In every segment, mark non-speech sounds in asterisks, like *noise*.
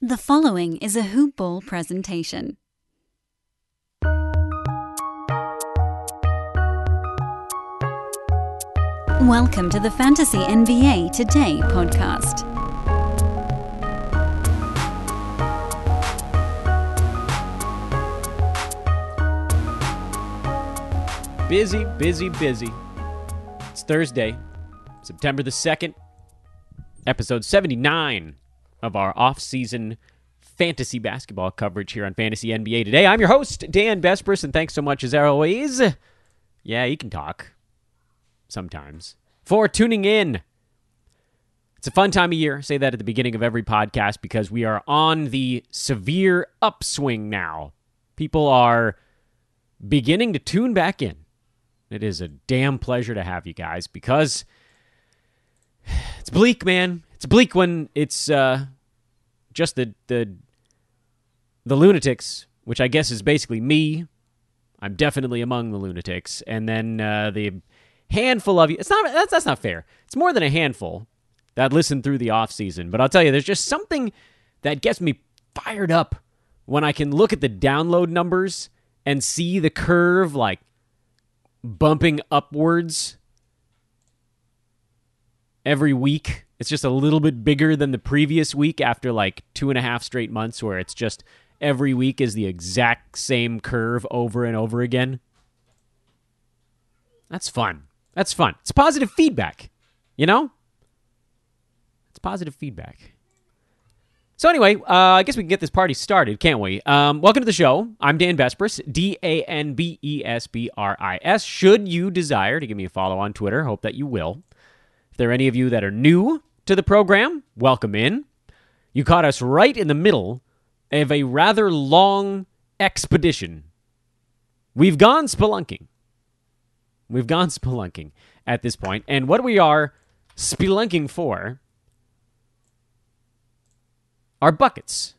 The following is a Hoop Ball presentation. Welcome to the Fantasy NBA Today podcast. Busy, busy, busy. It's Thursday, September the 2nd, episode 79 of our off-season fantasy basketball coverage here on Fantasy NBA Today. I'm your host, Dan Besbris, and thanks so much as always. Yeah, you can talk sometimes. For tuning in. It's a fun time of year. I say that at the beginning of every podcast because we are on the severe upswing now. People are beginning to tune back in. It is a damn pleasure to have you guys because *sighs* it's bleak, man. It's bleak when it's uh, just the the the lunatics, which I guess is basically me. I'm definitely among the lunatics, and then uh, the handful of you. It's not that's that's not fair. It's more than a handful that listen through the off season. But I'll tell you, there's just something that gets me fired up when I can look at the download numbers and see the curve like bumping upwards every week. It's just a little bit bigger than the previous week after like two and a half straight months where it's just every week is the exact same curve over and over again. That's fun. That's fun. It's positive feedback, you know? It's positive feedback. So anyway, uh, I guess we can get this party started, can't we? Um, welcome to the show. I'm Dan Besbris, D A N B E S B R I S. Should you desire to give me a follow on Twitter, hope that you will. If there are any of you that are new to the program, welcome in. You caught us right in the middle of a rather long expedition. We've gone spelunking. We've gone spelunking at this point, and what we are spelunking for are buckets.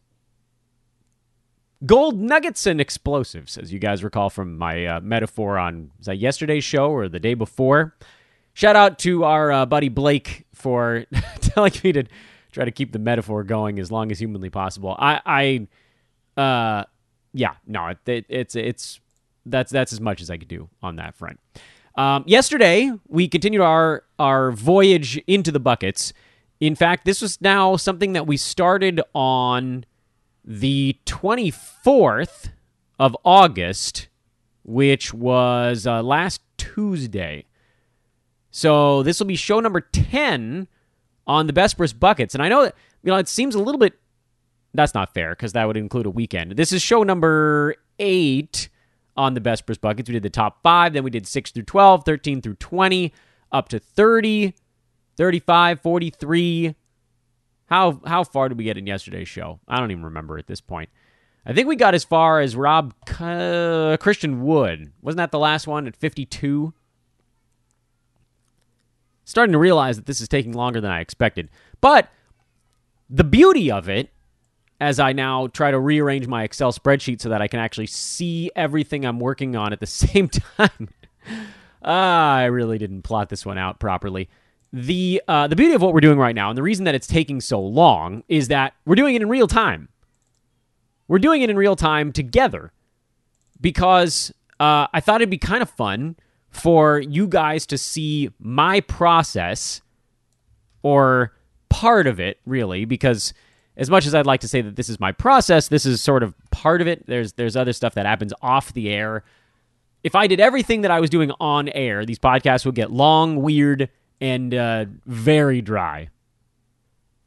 Gold nuggets and explosives, as you guys recall from my uh, metaphor on yesterday's show or the day before. Shout out to our uh, buddy Blake for *laughs* telling me to try to keep the metaphor going as long as humanly possible. I, I, uh, yeah, no, it, it, it's it's that's that's as much as I could do on that front. Um, yesterday we continued our our voyage into the buckets. In fact, this was now something that we started on the 24th of August, which was uh, last Tuesday. So this will be show number 10 on the Besbris Buckets. And I know that, you know, it seems a little bit, that's not fair because that would include a weekend. This is show number eight on the Besbris Buckets. We did the top five, then we did 6 through 12, 13 through 20, up to 30. 35, 43. How how far did we get in yesterday's show? I don't even remember at this point. I think we got as far as Rob uh, Christian Wood. Wasn't that the last one at 52? Starting to realize that this is taking longer than I expected. But the beauty of it, as I now try to rearrange my Excel spreadsheet so that I can actually see everything I'm working on at the *laughs* same time. ah, I really didn't plot this one out properly the uh, the beauty of what we're doing right now, and the reason that it's taking so long, is that we're doing it in real time. We're doing it in real time together because uh, I thought it'd be kind of fun for you guys to see my process or part of it, really, because as much as I'd like to say that this is my process, this is sort of part of it. There's there's other stuff that happens off the air. If I did everything that I was doing on air, these podcasts would get long, weird, and uh, very dry.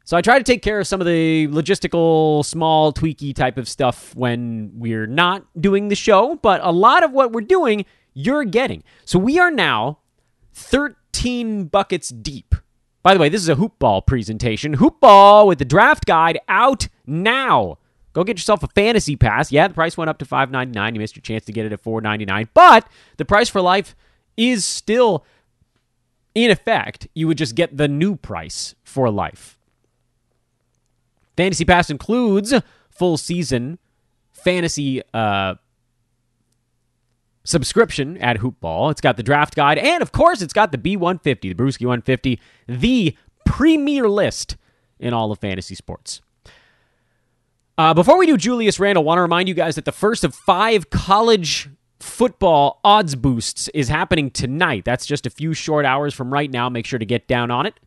So I try to take care of some of the logistical, small, tweaky type of stuff when we're not doing the show, but a lot of what we're doing, you're getting. So we are now 13 buckets deep. By the way, this is a hoop ball presentation. Hoop ball with the draft guide out now. Go get yourself a fantasy pass. Yeah, the price went up to $5.99. You missed your chance to get it at $4.99, but the price for life is still in effect, you would just get the new price for life. Fantasy Pass includes full season fantasy uh, subscription at Hoopball. It's got the draft guide, and of course, it's got the B150, the Brewski 150, the premier list in all of fantasy sports. Uh, before we do Julius Randle, want to remind you guys that the first of five college football odds boosts is happening tonight. That's just a few short hours from right now. Make sure to get down on it.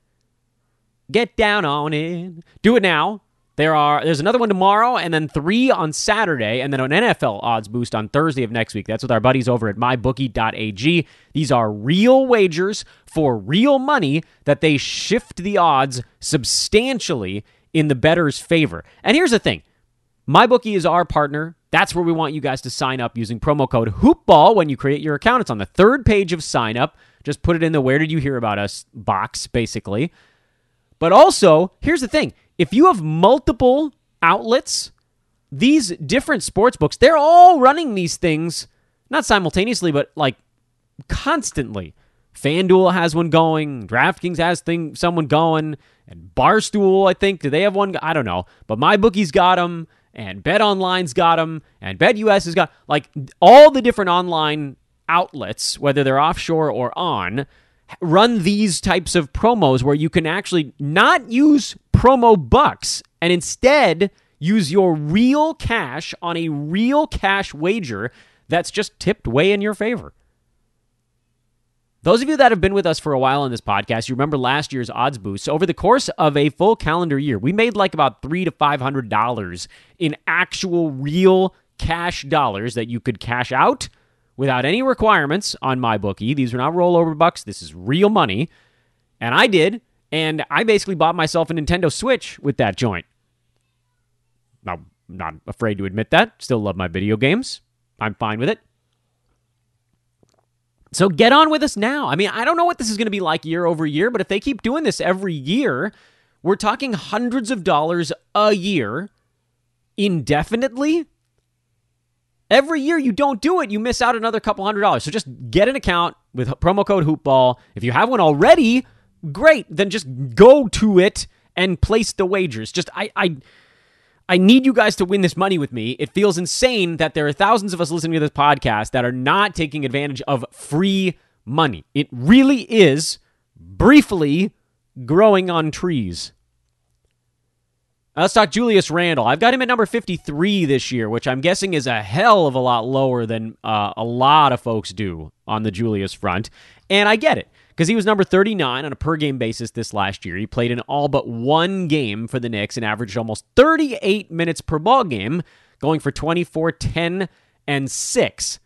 Get down on it. Do it now. There are there's another one tomorrow and then 3 on Saturday and then an NFL odds boost on Thursday of next week. That's with our buddies over at mybookie.ag. These are real wagers for real money that they shift the odds substantially in the bettor's favor. And here's the thing. MyBookie is our partner. That's where we want you guys to sign up using promo code HOOPBALL when you create your account. It's on the third page of sign up. Just put it in the where did you hear about us box, basically. But also, here's the thing if you have multiple outlets, these different sports books, they're all running these things, not simultaneously, but like constantly. FanDuel has one going, DraftKings has thing someone going, and Barstool, I think, do they have one? I don't know. But my bookie's got them, and Bet Online's got them, and BetUS has got like all the different online outlets, whether they're offshore or on, run these types of promos where you can actually not use promo bucks and instead use your real cash on a real cash wager that's just tipped way in your favor. Those of you that have been with us for a while on this podcast, you remember last year's odds boost. So over the course of a full calendar year, we made like about three to five hundred dollars in actual real cash dollars that you could cash out without any requirements on my bookie. These are not rollover bucks. This is real money. And I did. And I basically bought myself a Nintendo Switch with that joint. I'm not afraid to admit that. Still love my video games. I'm fine with it. So get on with us now. I mean, I don't know what this is going to be like year over year, but if they keep doing this every year, we're talking hundreds of dollars a year indefinitely. Every year you don't do it, you miss out another couple hundred dollars. So just get an account with promo code hoopball. If you have one already, great. Then just go to it and place the wagers. Just I I I need you guys to win this money with me. It feels insane that there are thousands of us listening to this podcast that are not taking advantage of free money. It really is briefly growing on trees. let's talk Julius Randle. I've got him at number 53 this year, which I'm guessing is a hell of a lot lower than uh, a lot of folks do on the Julius front. And I get it because he was number 39 on a per game basis this last year. He played in all but one game for the Knicks and averaged almost 38 minutes per ball game, going for 24, 10, and 6.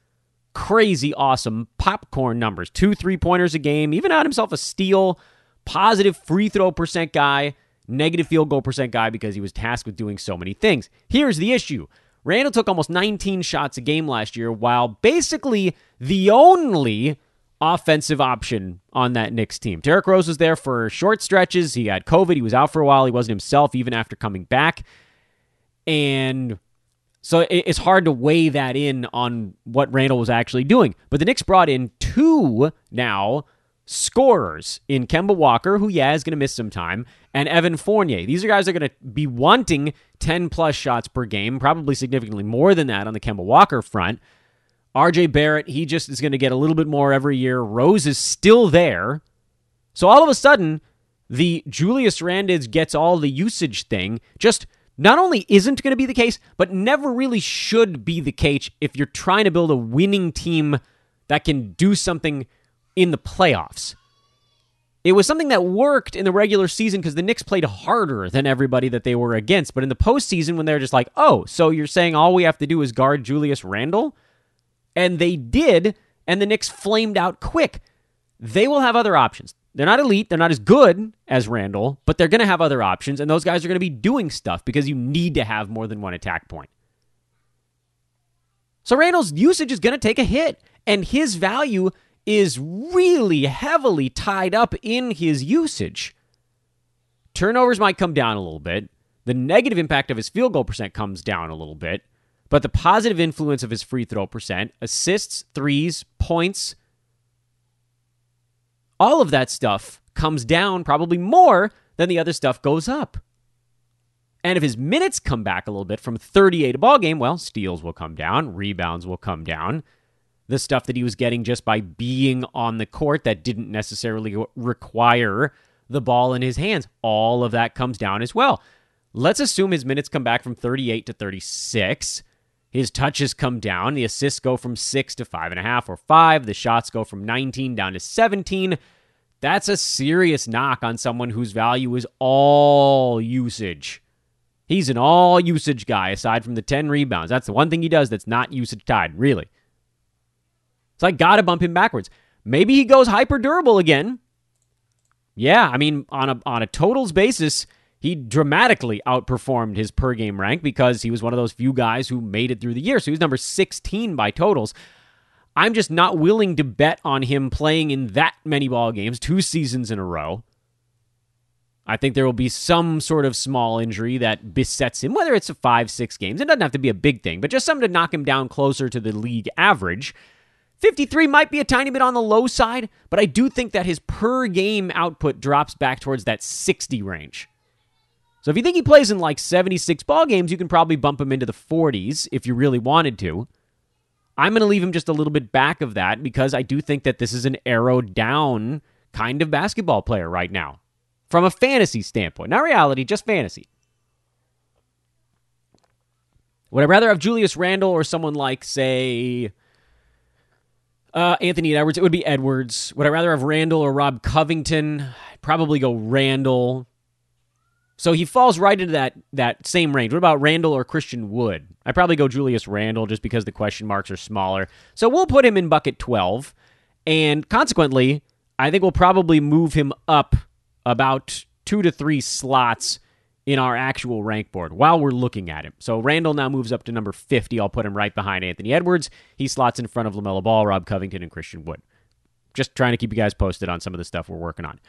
Crazy awesome popcorn numbers. Two three pointers a game, even had himself a steal, positive free throw percent guy, negative field goal percent guy because he was tasked with doing so many things. Here's the issue. Randle took almost 19 shots a game last year, while basically the only offensive option on that Knicks team. Derrick Rose was there for short stretches. He had COVID. He was out for a while. He wasn't himself even after coming back. And so it's hard to weigh that in on what Randle was actually doing. But the Knicks brought in two now scorers in Kemba Walker, who, yeah, is going to miss some time, and Evan Fournier. These are guys that are going to be wanting 10 plus shots per game, probably significantly more than that on the Kemba Walker front. RJ Barrett, he just is going to get a little bit more every year. Rose is still there. So all of a sudden, the Julius Randle gets all the usage thing just not only isn't going to be the case, but never really should be the case if you're trying to build a winning team that can do something in the playoffs. It was something that worked in the regular season because the Knicks played harder than everybody that they were against. But in the postseason, when they're just like, oh, so you're saying all we have to do is guard Julius Randle? And they did, and the Knicks flamed out quick. They will have other options. They're not elite, they're not as good as Randle, but they're going to have other options, and those guys are going to be doing stuff because you need to have more than one attack point. So Randle's usage is going to take a hit, and his value is really heavily tied up in his usage. Turnovers might come down a little bit. The negative impact of his field goal percent comes down a little bit. But the positive influence of his free throw percent, assists, threes, points, all of that stuff comes down probably more than the other stuff goes up. And if his minutes come back a little bit from 38 a ball game, well, steals will come down, rebounds will come down. The stuff that he was getting just by being on the court that didn't necessarily require the ball in his hands, all of that comes down as well. Let's assume his minutes come back from 38 to 36. His touches come down. The assists go from six to five and a half or five. The shots go from 19 down to 17. That's a serious knock on someone whose value is all usage. He's an all usage guy aside from the 10 rebounds. That's the one thing he does that's not usage tied, really. So I got to bump him backwards. Maybe he goes hyper durable again. Yeah, I mean on a on a totals basis, he dramatically outperformed his per game rank because he was one of those few guys who made it through the year. So he was number 16 by totals. I'm just not willing to bet on him playing in that many ball games, two seasons in a row. I think there will be some sort of small injury that besets him, whether it's a five, six games. It doesn't have to be a big thing, but just something to knock him down closer to the league average. 53 might be a tiny bit on the low side, but I do think that his per game output drops back towards that 60 range. So if you think he plays in like 76 ball games, you can probably bump him into the 40s if you really wanted to. I'm going to leave him just a little bit back of that because I do think that this is an arrow down kind of basketball player right now from a fantasy standpoint. Not reality, just fantasy. Would I rather have Julius Randle or someone like, say, uh, Anthony Edwards? It would be Edwards. Would I rather have Randle or Rob Covington? I'd probably go Randle. So he falls right into that that same range. What about Randle or Christian Wood? I probably go Julius Randle just because the question marks are smaller. So we'll put him in bucket 12. And consequently, I think we'll probably move him up about two to three slots in our actual rank board while we're looking at him. So Randle now moves up to number 50. I'll put him right behind Anthony Edwards. He slots in front of LaMelo Ball, Rob Covington, and Christian Wood. Just trying to keep you guys posted on some of the stuff we're working on.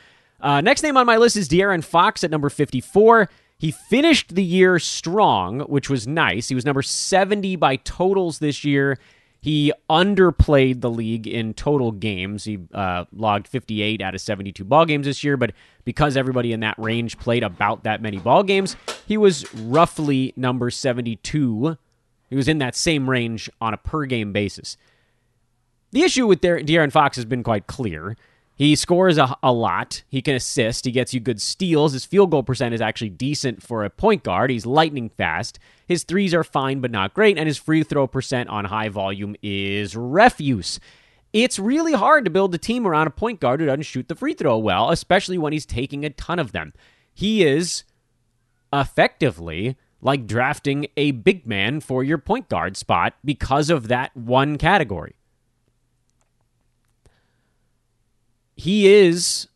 Uh, next name on my list is De'Aaron Fox at number 54. He finished the year strong, which was nice. He was number 70 by totals this year. He underplayed the league in total games. He uh, logged 58 out of 72 ball games this year, but because everybody in that range played about that many ball games, he was roughly number 72. He was in that same range on a per game basis. The issue with De'Aaron Fox has been quite clear. He scores a, a, lot. He can assist. He gets you good steals. His field goal percent is actually decent for a point guard. He's lightning fast. His threes are fine but not great, and his free throw percent on high volume is refuse. It's really hard to build a team around a point guard who doesn't shoot the free throw well, especially when he's taking a ton of them. He is effectively like drafting a big man for your point guard spot because of that one category. He is,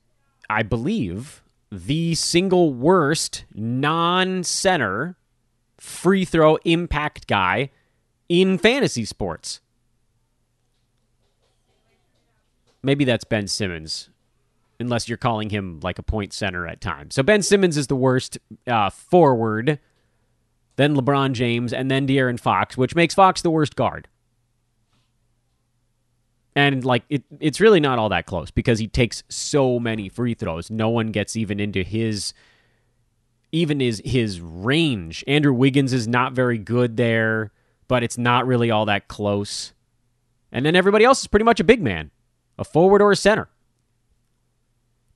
I believe, the single worst non center free throw impact guy in fantasy sports. Maybe that's Ben Simmons, unless you're calling him like a point center at times. So Ben Simmons is the worst uh, forward, then LeBron James, and then De'Aaron Fox, which makes Fox the worst guard. And like it, it's really not all that close because he takes so many free throws. No one gets even into his even his his range. Andrew Wiggins is not very good there, but it's not really all that close. And then everybody else is pretty much a big man, a forward or a center.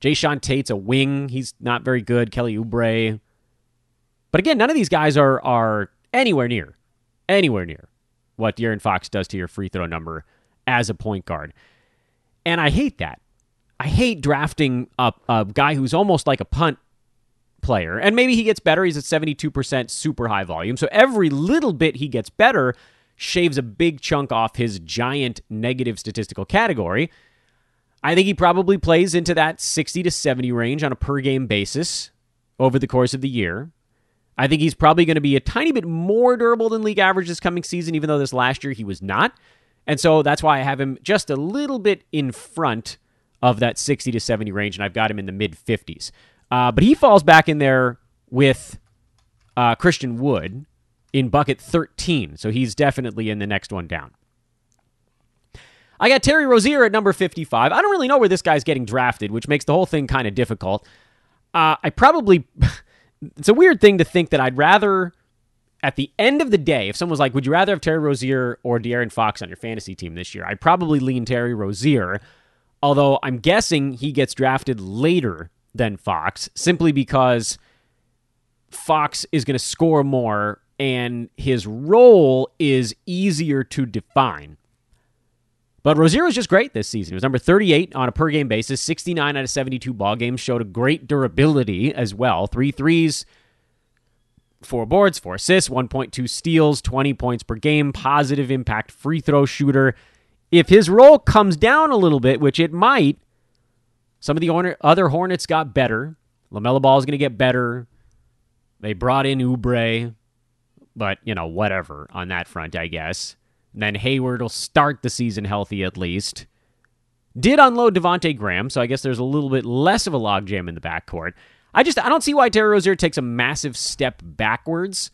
Jae'Sean Tate's a wing. He's not very good. Kelly Oubre. But again, none of these guys are are anywhere near, anywhere near what De'Aaron Fox does to your free throw number as a point guard. And I hate that. I hate drafting a, a guy who's almost like a punt player. And maybe he gets better. He's at 72% super high volume. So every little bit he gets better shaves a big chunk off his giant negative statistical category. I think he probably plays into that 60 to 70 range on a per game basis over the course of the year. I think he's probably going to be a tiny bit more durable than league average this coming season, even though this last year he was not. And so that's why I have him just a little bit in front of that 60 to 70 range, and I've got him in the mid 50s. Uh, but he falls back in there with uh, Christian Wood in bucket 13, so he's definitely in the next one down. I got Terry Rozier at number 55. I don't really know where this guy's getting drafted, which makes the whole thing kind of difficult. Uh, I probably. *laughs* it's a weird thing to think that I'd rather at the end of the day, if someone was like, would you rather have Terry Rozier or De'Aaron Fox on your fantasy team this year? I'd probably lean Terry Rozier, although I'm guessing he gets drafted later than Fox simply because Fox is going to score more and his role is easier to define. But Rozier was just great this season. He was number 38 on a per game basis, 69 out of 72 ball games, showed a great durability as well. Three threes, four boards, four assists, 1.2 steals, 20 points per game, positive impact free throw shooter. If his role comes down a little bit, which it might, some of the other Hornets got better. LaMelo Ball is going to get better. They brought in Oubre, but, you know, whatever on that front, I guess. And then Hayward will start the season healthy at least. Did unload Devonte Graham, so I guess there's a little bit less of a logjam in the backcourt. I just I don't see why Terry Rozier takes a massive step backwards.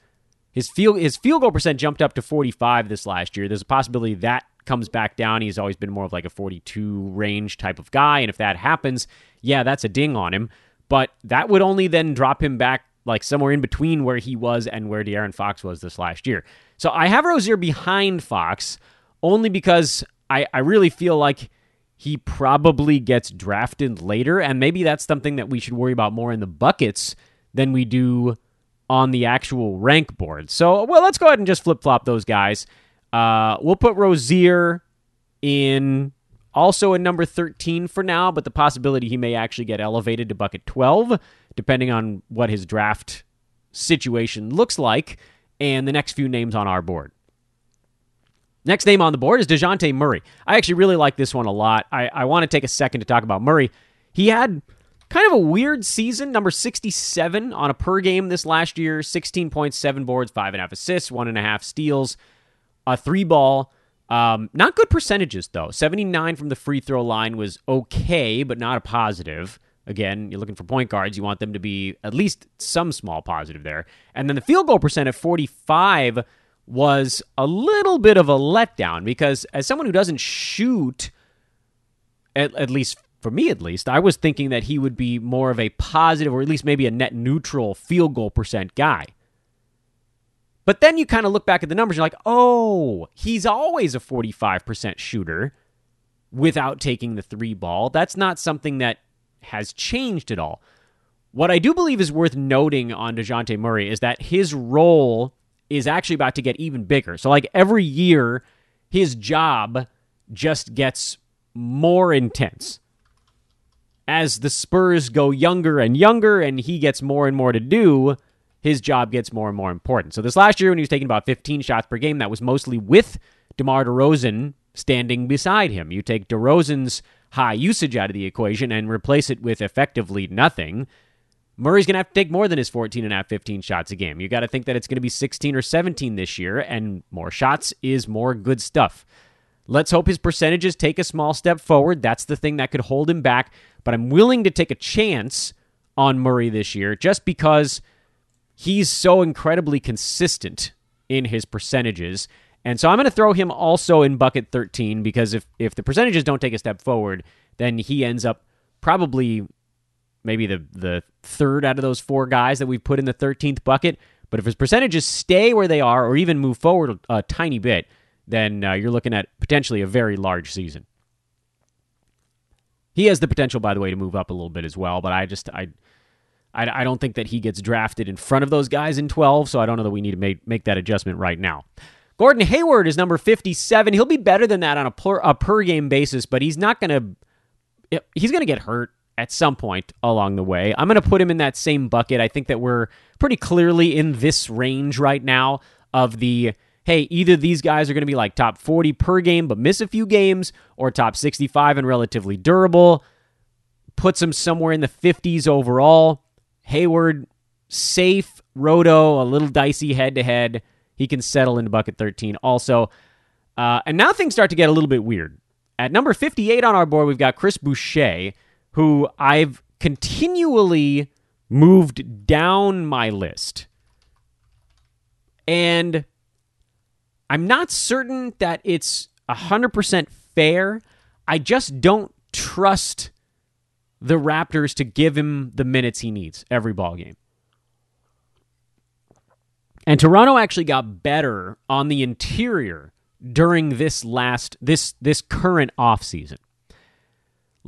His field his field goal percent jumped up to 45 this last year. There's a possibility that comes back down. He's always been more of like a 42 range type of guy, and if that happens, yeah, that's a ding on him. But that would only then drop him back like somewhere in between where he was and where De'Aaron Fox was this last year. So I have Rozier behind Fox only because I, I really feel like he probably gets drafted later, and maybe that's something that we should worry about more in the buckets than we do on the actual rank board. So, well, let's go ahead and just flip flop those guys. Uh, we'll put Rozier in also in number 13 for now, but the possibility he may actually get elevated to bucket 12, depending on what his draft situation looks like, and the next few names on our board. Next name on the board is DeJounte Murray. I actually really like this one a lot. I, I want to take a second to talk about Murray. He had kind of a weird season, number 67 on a per game this last year, 16.7 boards, 5.5 assists, 1.5 steals, a three ball. Um, not good percentages, though. 79 from the free throw line was okay, but not a positive. Again, you're looking for point guards. You want them to be at least some small positive there. And then the field goal percent of 45 was a little bit of a letdown because as someone who doesn't shoot, at, at least for me at least, I was thinking that he would be more of a positive or at least maybe a net neutral field goal percent guy. But then you kind of look back at the numbers, you're like, oh, he's always a 45% shooter without taking the three ball. That's not something that has changed at all. What I do believe is worth noting on DeJounte Murray is that his role is actually about to get even bigger. So, like every year, his job just gets more intense. As the Spurs go younger and younger and he gets more and more to do, his job gets more and more important. So this last year, when he was taking about 15 shots per game, that was mostly with DeMar DeRozan standing beside him. You take DeRozan's high usage out of the equation and replace it with effectively nothing. Murray's going to have to take more than his 14 and a half, 15 shots a game. You got to think that it's going to be 16 or 17 this year, and more shots is more good stuff. Let's hope his percentages take a small step forward. That's the thing that could hold him back. But I'm willing to take a chance on Murray this year just because he's so incredibly consistent in his percentages. And so I'm going to throw him also in bucket 13 because if, if the percentages don't take a step forward, then he ends up probably maybe the, the third out of those four guys that we've put in the 13th bucket. But if his percentages stay where they are or even move forward a, tiny bit, then uh, you're looking at potentially a very large season. He has the potential, by the way, to move up a little bit as well. But I just I I, I don't think that he gets drafted in front of those guys in 12, so I don't know that we need to make, make that adjustment right now. Gordon Hayward is number 57. He'll be better than that on a per, a per game basis, but he's not going to he's going to get hurt at some point along the way. I'm going to put him in that same bucket. I think that we're pretty clearly in this range right now of the hey, either these guys are going to be like top 40 per game but miss a few games or top 65 and relatively durable. Puts him somewhere in the 50s overall. Hayward, safe. Roto, a little dicey head to head. He can settle into bucket 13 also. Uh, and now things start to get a little bit weird. At number 58 on our board, we've got Chris Boucher, who I've continually moved down my list. And I'm not certain that it's 100% fair. I just don't trust the Raptors to give him the minutes he needs every ball game. And Toronto actually got better on the interior during this last this this current offseason.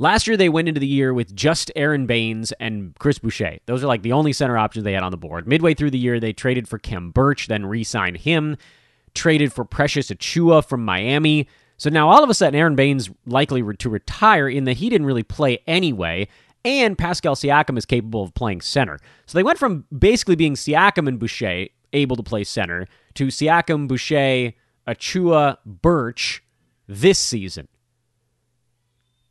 Last year, they went into the year with just Aron Baynes and Chris Boucher. Those are like the only center options they had on the board. Midway through the year, they traded for Khem Birch, then re signed him, traded for Precious Achiuwa from Miami. So now all of a sudden, Aron Baynes likely to retire in that he didn't really play anyway, and Pascal Siakam is capable of playing center. So they went from basically being Siakam and Boucher able to play center to Siakam, Boucher, Achiuwa, Birch this season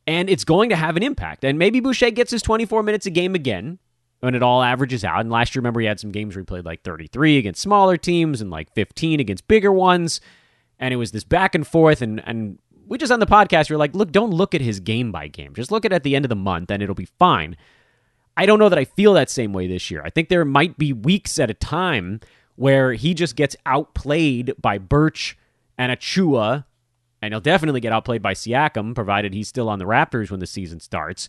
and it's going to have an impact. And maybe Boucher gets his 24 minutes a game again when it all averages out. And last year, remember, he had some games where he played like 33 against smaller teams and like 15 against bigger ones. And it was this back and forth. And, and we just on the podcast, we are like, look, don't look at his game by game. Just look at it at the end of the month and it'll be fine. I don't know that I feel that same way this year. I think there might be weeks at a time where he just gets outplayed by Birch and Achiuwa and he'll definitely get outplayed by Siakam, provided he's still on the Raptors when the season starts.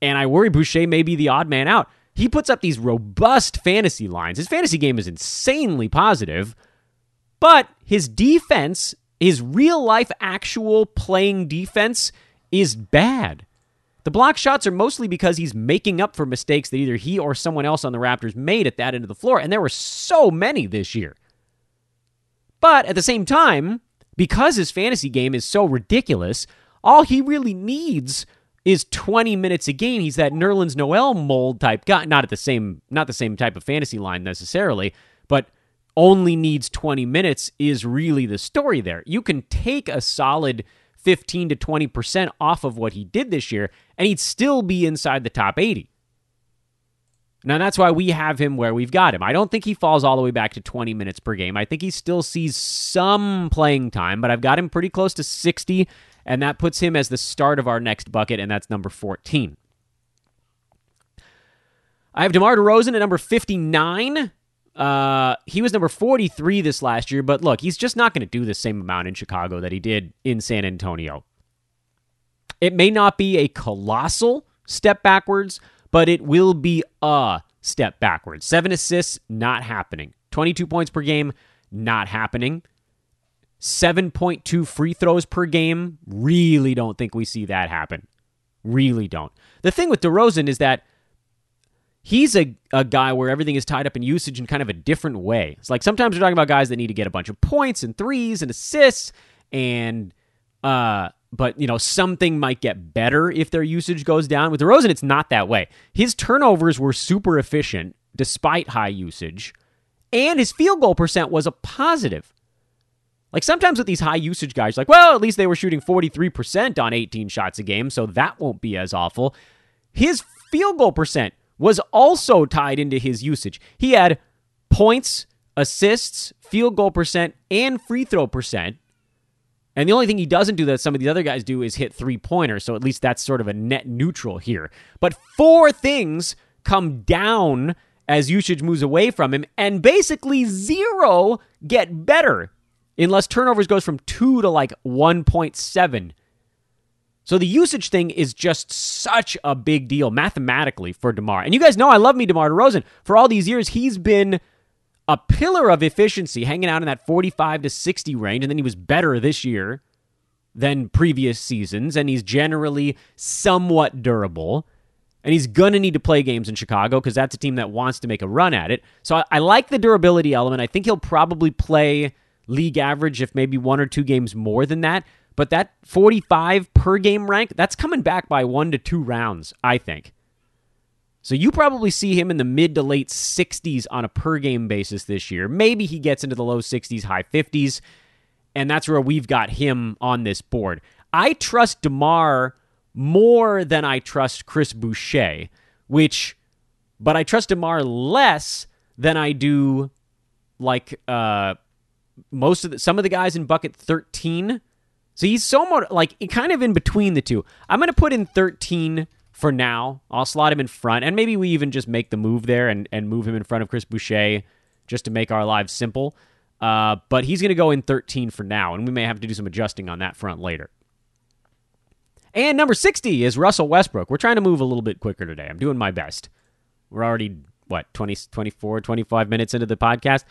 And I worry Boucher may be the odd man out. He puts up these robust fantasy lines. His fantasy game is insanely positive, but his defense, his real life, actual playing defense, is bad. The block shots are mostly because he's making up for mistakes that either he or someone else on the Raptors made at that end of the floor, and there were so many this year. But at the same time, because his fantasy game is so ridiculous, all he really needs is 20 minutes a game. He's that Nerlens Noel mold type guy, not at the same not the same type of fantasy line necessarily, but only needs 20 minutes is really the story there. You can take a solid 15 to 20% off of what he did this year and he'd still be inside the top 80. Now, that's why we have him where we've got him. I don't think he falls all the way back to 20 minutes per game. I think he still sees some playing time, but I've got him pretty close to 60, and that puts him as the start of our next bucket, and that's number 14. I have DeMar DeRozan at number 59. Uh, he was number 43 this last year, but look, he's just not going to do the same amount in Chicago that he did in San Antonio. It may not be a colossal step backwards, but it will be a step backwards. Seven assists, not happening. 22 points per game, not happening. 7.2 free throws per game, really don't think we see that happen. Really don't. The thing with DeRozan is that he's a, a guy where everything is tied up in usage in kind of a different way. It's like sometimes we're talking about guys that need to get a bunch of points and threes and assists and uh but you know something might get better if their usage goes down. With DeRozan, it's not that way. His turnovers were super efficient despite high usage, and his field goal percent was a positive. Like sometimes with these high usage guys, like well, at least they were shooting forty three percent on eighteen shots a game, so that won't be as awful. His field goal percent was also tied into his usage. He had points, assists, field goal percent, and free throw percent and the only thing he doesn't do that some of the other guys do is hit three pointers. So at least that's sort of a net neutral here. But four things come down as usage moves away from him, and basically zero get better unless turnovers goes from two to like 1.7. So the usage thing is just such a big deal mathematically for DeMar. And you guys know I love me DeMar DeRozan. For all these years, he's been a pillar of efficiency, hanging out in that 45 to 60 range, and then he was better this year than previous seasons, and he's generally somewhat durable. And he's going to need to play games in Chicago because that's a team that wants to make a run at it. So I, I, like the durability element. I think he'll probably play league average, if maybe one or two games more than that. But that 45 per game rank, that's coming back by one to two rounds, I think. So you probably see him in the mid to late 60s on a per game basis this year. Maybe he gets into the low 60s, high 50s, and that's where we've got him on this board. I trust DeMar more than I trust Chris Boucher, which but I trust DeMar less than I do like uh most of the, some of the guys in bucket 13. So he's somewhat like kind of in between the two. I'm going to put in 13 for now. I'll slot him in front, and maybe we even just make the move there and, and move him in front of Chris Boucher just to make our lives simple. Uh, but he's going to go in 13 for now, and we may have to do some adjusting on that front later. And number 60 is Russell Westbrook. We're trying to move a little bit quicker today. I'm doing my best. We're already, what, 20, 24, 25 minutes into the podcast?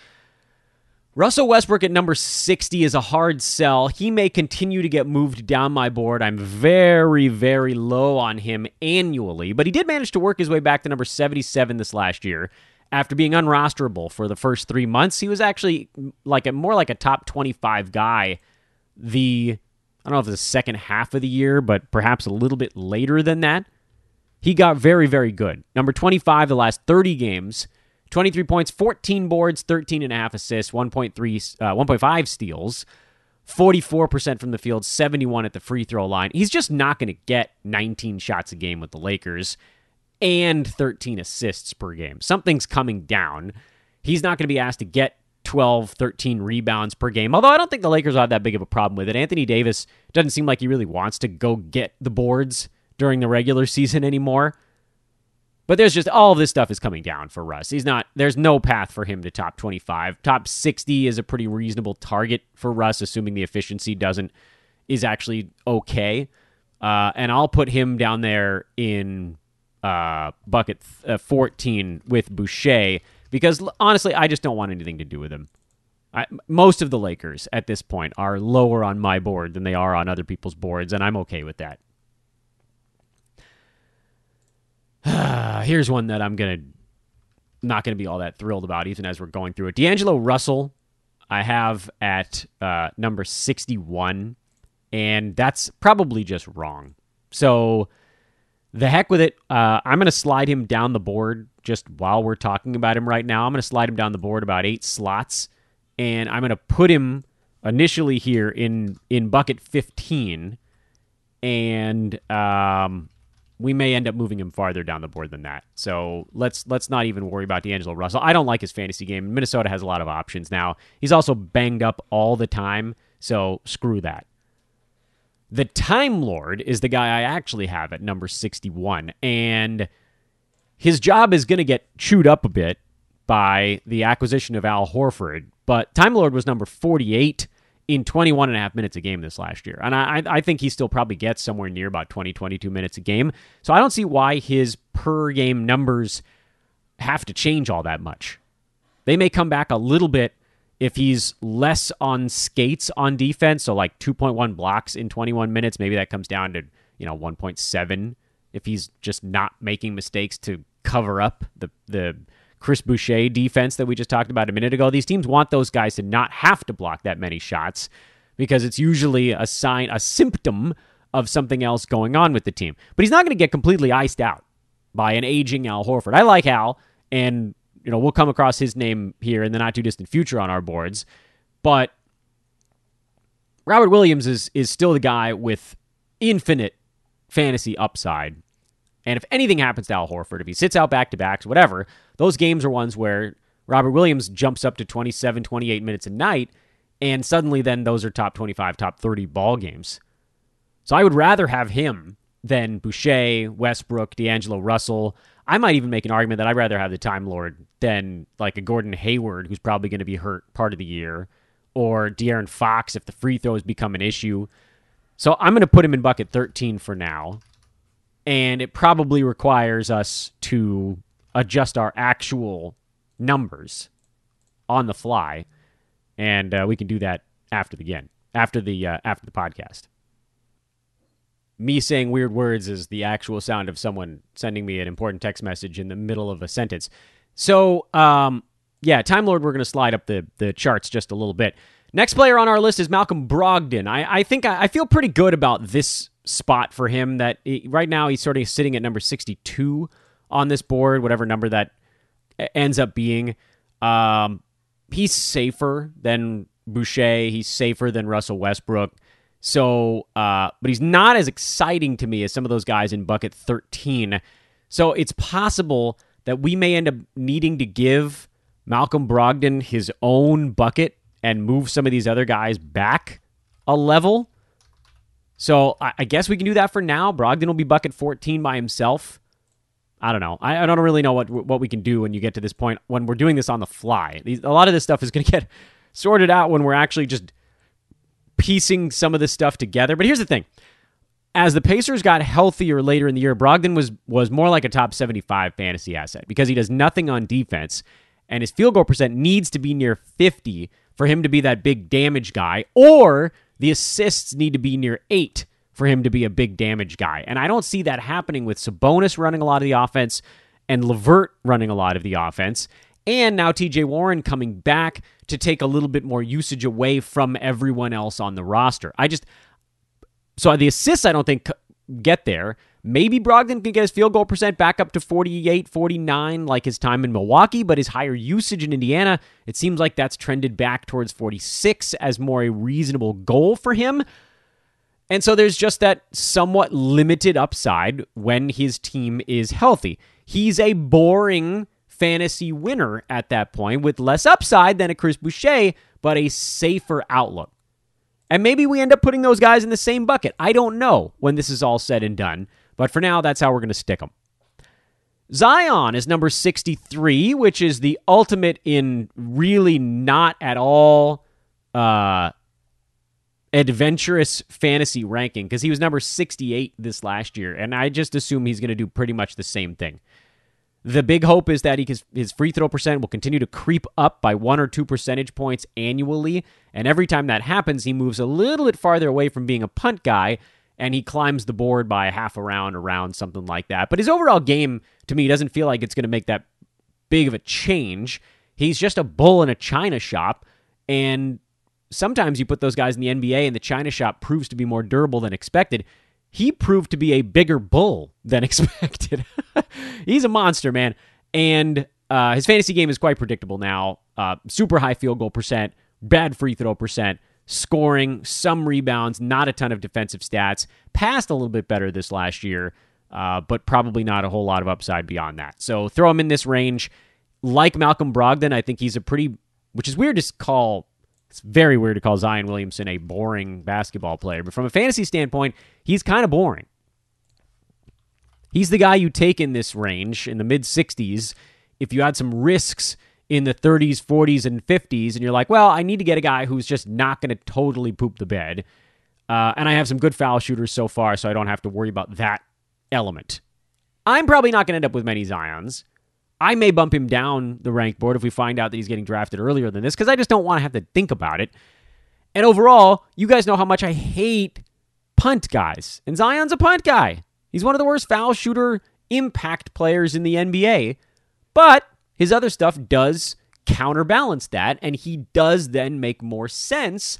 Russell Westbrook at number 60 is a hard sell. He may continue to get moved down my board. I'm very, very low on him annually, but he did manage to work his way back to number 77 this last year. After being unrosterable for the first three months, he was actually like a more like a top 25 guy. The I don't know if the second half of the year, but perhaps a little bit later than that. He got very, very good. Number 25 the last 30 games. 23 points, 14 boards, 13 and a half assists, 1.3 uh, 1.5 steals, 44% from the field, 71 at the free throw line. He's just not going to get 19 shots a game with the Lakers and 13 assists per game. Something's coming down. He's not going to be asked to get 12, 13 rebounds per game. Although I don't think the Lakers have that big of a problem with it. Anthony Davis doesn't seem like he really wants to go get the boards during the regular season anymore. But there's just all this stuff is coming down for Russ. He's not there's no path for him to top 25. Top 60 is a pretty reasonable target for Russ assuming the efficiency doesn't is actually okay. Uh, and I'll put him down there in uh, bucket th- uh, 14 with Boucher because honestly, I just don't want anything to do with him. I, most of the Lakers at this point are lower on my board than they are on other people's boards, and I'm okay with that. *sighs* Here's one that I'm gonna not gonna be all that thrilled about, even as we're going through it. D'Angelo Russell, I have at uh, number 61, and that's probably just wrong. So the heck with it. Uh, I'm gonna slide him down the board just while we're talking about him right now. I'm gonna slide him down the board about eight slots, and I'm gonna put him initially here in in bucket 15 and um, we may end up moving him farther down the board than that. So let's let's not even worry about D'Angelo Russell. I don't like his fantasy game. Minnesota has a lot of options now. He's also banged up all the time, so screw that. The Time Lord is the guy I actually have at number 61, and his job is going to get chewed up a bit by the acquisition of Al Horford. But Time Lord was number 48 in 21 and a half minutes a game this last year. And I, I think he still probably gets somewhere near about 20, 22 minutes a game. So I don't see why his per game numbers have to change all that much. They may come back a little bit if he's less on skates on defense. So like 2.1 blocks in 21 minutes. Maybe that comes down to, you know, 1.7 if he's just not making mistakes to cover up the, the, Chris Boucher defense that we just talked about a minute ago. These teams want those guys to not have to block that many shots because it's usually a sign, a symptom of something else going on with the team. But he's not going to get completely iced out by an aging Al Horford. I like Al, and you know we'll come across his name here in the not too distant future on our boards, but Robert Williams is is still the guy with infinite fantasy upside and if anything happens to Al Horford, if he sits out back to backs, whatever, those games are ones where Robert Williams jumps up to 27, 28 minutes a night, and suddenly then those are top 25, top 30 ball games. So I would rather have him than Boucher, Westbrook, D'Angelo Russell. I might even make an argument that I'd rather have the Time Lord than like a Gordon Hayward, who's probably going to be hurt part of the year, or De'Aaron Fox if the free throws become an issue. So I'm going to put him in bucket 13 for now and it probably requires us to adjust our actual numbers on the fly, and uh, we can do that after the game, after the uh, after the podcast. Me saying weird words is the actual sound of someone sending me an important text message in the middle of a sentence. So, um, yeah, Time Lord, we're going to slide up the the charts just a little bit. Next player on our list is Malcolm Brogdon. I, I think I, I feel pretty good about this spot for him. That he, right now he's sort of sitting at number 62 on this board, whatever number that ends up being. Um, he's safer than Boucher. He's safer than Russell Westbrook. So, uh, but he's not as exciting to me as some of those guys in bucket 13. So it's possible that we may end up needing to give Malcolm Brogdon his own bucket and move some of these other guys back a level. So I, I guess we can do that for now. Brogdon will be bucket 14 by himself. I don't know. I, I, don't really know what what we can do when you get to this point when we're doing this on the fly. These, a lot of this stuff is going to get *laughs* sorted out when we're actually just piecing some of this stuff together. But here's the thing: as the Pacers got healthier later in the year, Brogdon was was more like a top 75 fantasy asset because he does nothing on defense, and his field goal percent needs to be near 50 for him to be that big damage guy, or the assists need to be near eight for him to be a big damage guy. And I don't see that happening with Sabonis running a lot of the offense and LeVert running a lot of the offense. And now TJ Warren coming back to take a little bit more usage away from everyone else on the roster. I just, so the assists I don't think get there. Maybe Brogdon can get his field goal percent back up to 48, 49, like his time in Milwaukee, but his higher usage in Indiana, it seems like that's trended back towards 46 as more a reasonable goal for him. And so there's just that somewhat limited upside when his team is healthy. He's a boring fantasy winner at that point with less upside than a Chris Boucher, but a safer outlook. And maybe we end up putting those guys in the same bucket. I don't know when this is all said and done. But for now, that's how we're going to stick them. Zion is number 63, which is the ultimate in really not at all uh, adventurous fantasy ranking because he was number 68 this last year. And I just assume he's going to do pretty much the same thing. The big hope is that he can, his free throw percent will continue to creep up by one or two percentage points annually. And every time that happens, he moves a little bit farther away from being a punt guy and he climbs the board by a half a round, around something like that. But his overall game, to me, doesn't feel like it's going to make that big of a change. He's just a bull in a china shop, and sometimes you put those guys in the NBA and the china shop proves to be more durable than expected. He proved to be a bigger bull than *laughs* expected. He's a monster, man. And uh, his fantasy game is quite predictable now. Uh, super high field goal percent, bad free throw percent scoring, some rebounds, not a ton of defensive stats. Passed a little bit better this last year, uh, but probably not a whole lot of upside beyond that. So throw him in this range. Like Malcolm Brogdon, I think he's a pretty, which is weird to call. It's very weird to call Zion Williamson a boring basketball player, but from a fantasy standpoint, he's kind of boring. He's the guy you take in this range in the mid 60s if you had some risks in the 30s, 40s, and 50s, and you're like, well, I need to get a guy who's just not going to totally poop the bed. Uh, and I have some good foul shooters so far, so I don't have to worry about that element. I'm probably not going to end up with many Zions. I may bump him down the rank board if we find out that he's getting drafted earlier than this, because I just don't want to have to think about it. And overall, you guys know how much I hate punt guys. And Zion's a punt guy. He's one of the worst foul shooter impact players in the NBA. But his other stuff does counterbalance that, and he does then make more sense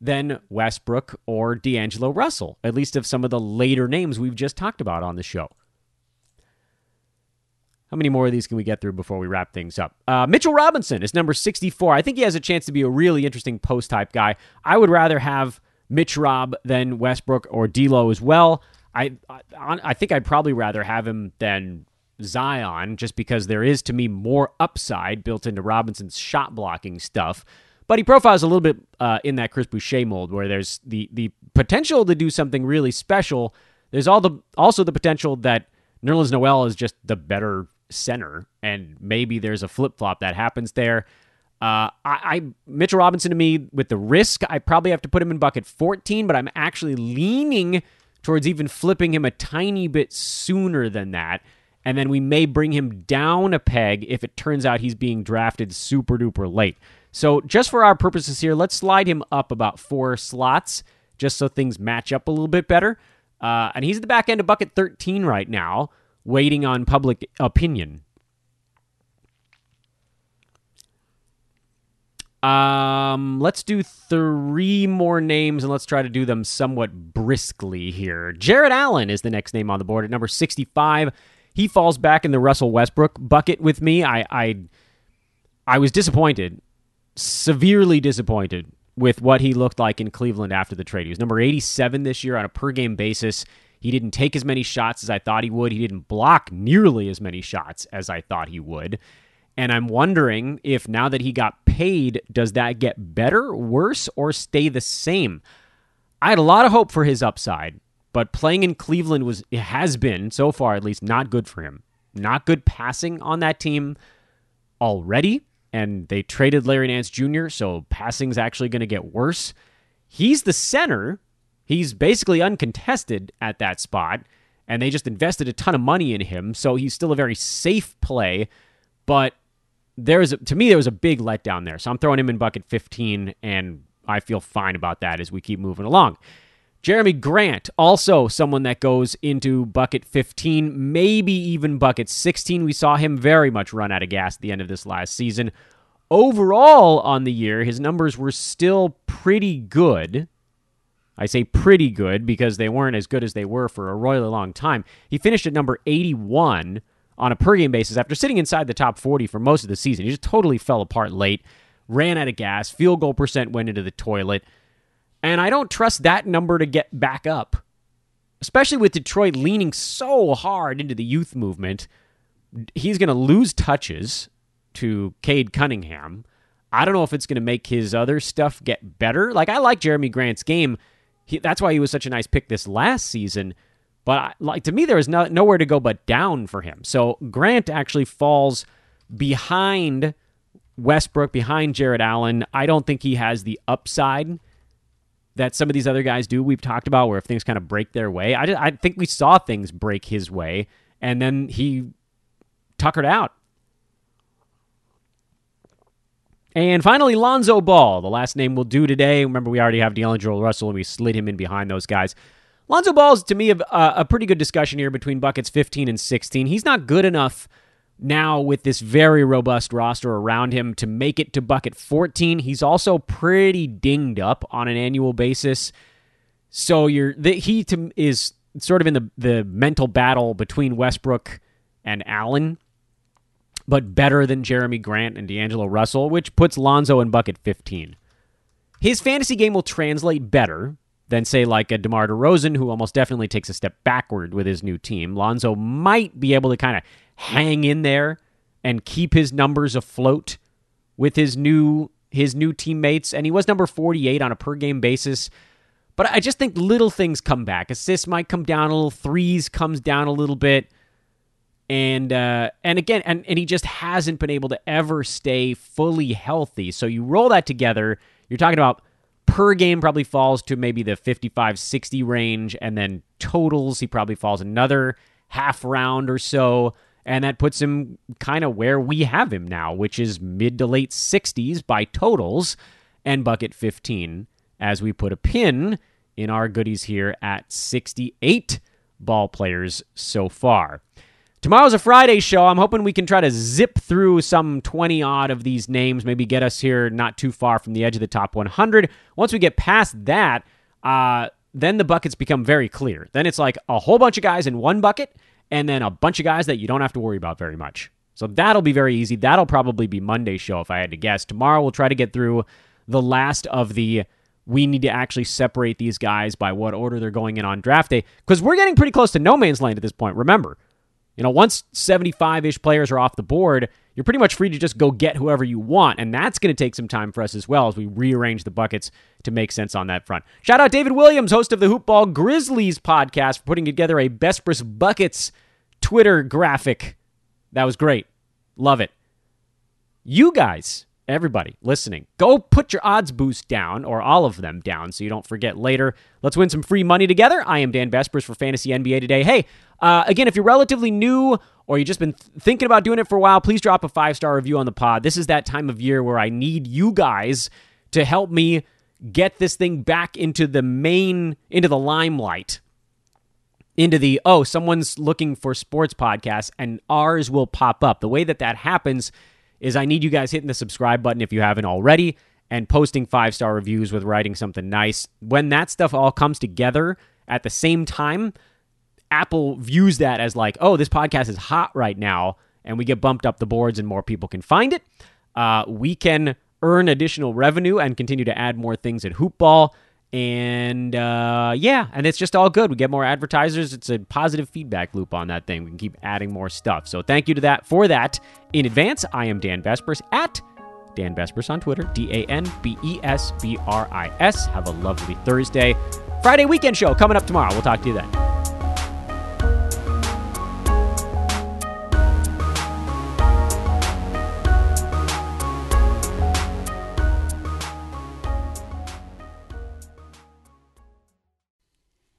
than Westbrook or D'Angelo Russell, at least of some of the later names we've just talked about on the show. How many more of these can we get through before we wrap things up? Uh, Mitchell Robinson is number 64. I think he has a chance to be a really interesting post type guy. I would rather have Mitch Rob than Westbrook or D'Lo as well. I, I, I think I'd probably rather have him than Zion just because there is to me more upside built into Robinson's shot blocking stuff. But he profiles a little bit uh, in that Chris Boucher mold where there's the the potential to do something really special. There's all the also the potential that Nerlens Noel is just the better center, and maybe there's a flip flop that happens there. Uh, I, I Mitchell Robinson to me with the risk, I probably have to put him in bucket 14, but I'm actually leaning towards even flipping him a tiny bit sooner than that and then we may bring him down a peg if it turns out he's being drafted super duper late. So, just for our purposes here, let's slide him up about four slots just so things match up a little bit better. Uh, and he's at the back end of bucket 13 right now, waiting on public opinion. Um, let's do three more names and let's try to do them somewhat briskly here. Jarrett Allen is the next name on the board at number 65 he falls back in the Russell Westbrook bucket with me. I I, I was disappointed, severely disappointed with what he looked like in Cleveland after the trade. He was number 87 this year on a per game basis. He didn't take as many shots as I thought he would. He didn't block nearly as many shots as I thought he would. And I'm wondering if now that he got paid, does that get better, worse, or stay the same? I had a lot of hope for his upside. But playing in Cleveland was has been so far at least not good for him. Not good passing on that team already, and they traded Larry Nance Jr., so passing's actually going to get worse. He's the center. He's basically uncontested at that spot, and they just invested a ton of money in him, so he's still a very safe play, but there's to me there was a big letdown there. So I'm throwing him in bucket 15, and I feel fine about that as we keep moving along. Jerami Grant, also someone that goes into bucket 15, maybe even bucket 16. We saw him very much run out of gas at the end of this last season. Overall, on the year, his numbers were still pretty good. I say pretty good because they weren't as good as they were for a royally long time. He finished at number 81 on a per game basis after sitting inside the top 40 for most of the season. He just totally fell apart late, ran out of gas, field goal percent went into the toilet. And I don't trust that number to get back up, especially with Detroit leaning so hard into the youth movement. He's going to lose touches to Cade Cunningham. I don't know if it's going to make his other stuff get better. Like, I like Jerami Grant's game. He, that's why he was such a nice pick this last season. But like to me, there is no, nowhere to go but down for him. So Grant actually falls behind Westbrook, behind Jarrett Allen. I don't think he has the upside that some of these other guys do. We've talked about where if things kind of break their way, I, I think we saw things break his way, and then he tuckered out. And finally, Lonzo Ball, the last name we'll do today. Remember, we already have D'Angelo Russell, and we slid him in behind those guys. Lonzo Ball is, to me, a, a pretty good discussion here between buckets 15 and 16. He's not good enough now with this very robust roster around him to make it to bucket 14. He's also pretty dinged up on an annual basis. So you're the, he to, is sort of in the the mental battle between Westbrook and Allen, but better than Jerami Grant and D'Angelo Russell, which puts Lonzo in bucket 15. His fantasy game will translate better than say like a DeMar DeRozan, who almost definitely takes a step backward with his new team. Lonzo might be able to kind of hang in there and keep his numbers afloat with his new his new teammates. And he was number 48 on a per game basis. But i just think little things come back. Assists might come down a little. Threes comes down a little bit and uh, and again and, and he just hasn't been able to ever stay fully healthy so you roll that together you're talking about per game probably falls to maybe the 55 60 range and then totals he probably falls another half round or so and that puts him kind of where we have him now, which is mid to late 60s by totals and bucket 15 as we put a pin in our goodies here at 68 ball players so far. Tomorrow's a Friday show. I'm hoping we can try to zip through some 20 odd of these names, maybe get us here not too far from the edge of the top 100. Once we get past that, uh, then the buckets become very clear. Then it's like a whole bunch of guys in one bucket and then a bunch of guys that you don't have to worry about very much. So that'll be very easy. That'll probably be Monday's show if I had to guess. Tomorrow we'll try to get through the last of the we need to actually separate these guys by what order they're going in on draft day because we're getting pretty close to no man's land at this point. Remember, you know, once 75 ish players are off the board, you're pretty much free to just go get whoever you want. And that's going to take some time for us as well as we rearrange the buckets to make sense on that front. Shout out David Williams, host of the Hoopball Grizzlies podcast, for putting together a Besbris Buckets Twitter graphic. That was great. Love it. You guys, everybody listening, go put your odds boost down or all of them down so you don't forget later. Let's win some free money together. I am Dan Besbris for Fantasy NBA today. Hey, uh, again, if you're relatively new or you've just been th- thinking about doing it for a while, please drop a five star review on the pod. This is that time of year where I need you guys to help me get this thing back into the main, into the limelight into the oh someone's looking for sports podcasts and ours will pop up the way that that happens is i need you guys hitting the subscribe button if you haven't already and posting five star reviews with writing something nice when that stuff all comes together at the same time apple views that as like oh this podcast is hot right now and we get bumped up the boards and more people can find it uh, we can earn additional revenue and continue to add more things at hoopball and uh, yeah, and it's just all good. We get more advertisers. It's a positive feedback loop on that thing. We can keep adding more stuff. So thank you to that for that in advance. I am Dan Besbris at Dan Besbris on Twitter. D A N B E S B R I S. Have a lovely Thursday. Friday weekend show coming up tomorrow. We'll talk to you then.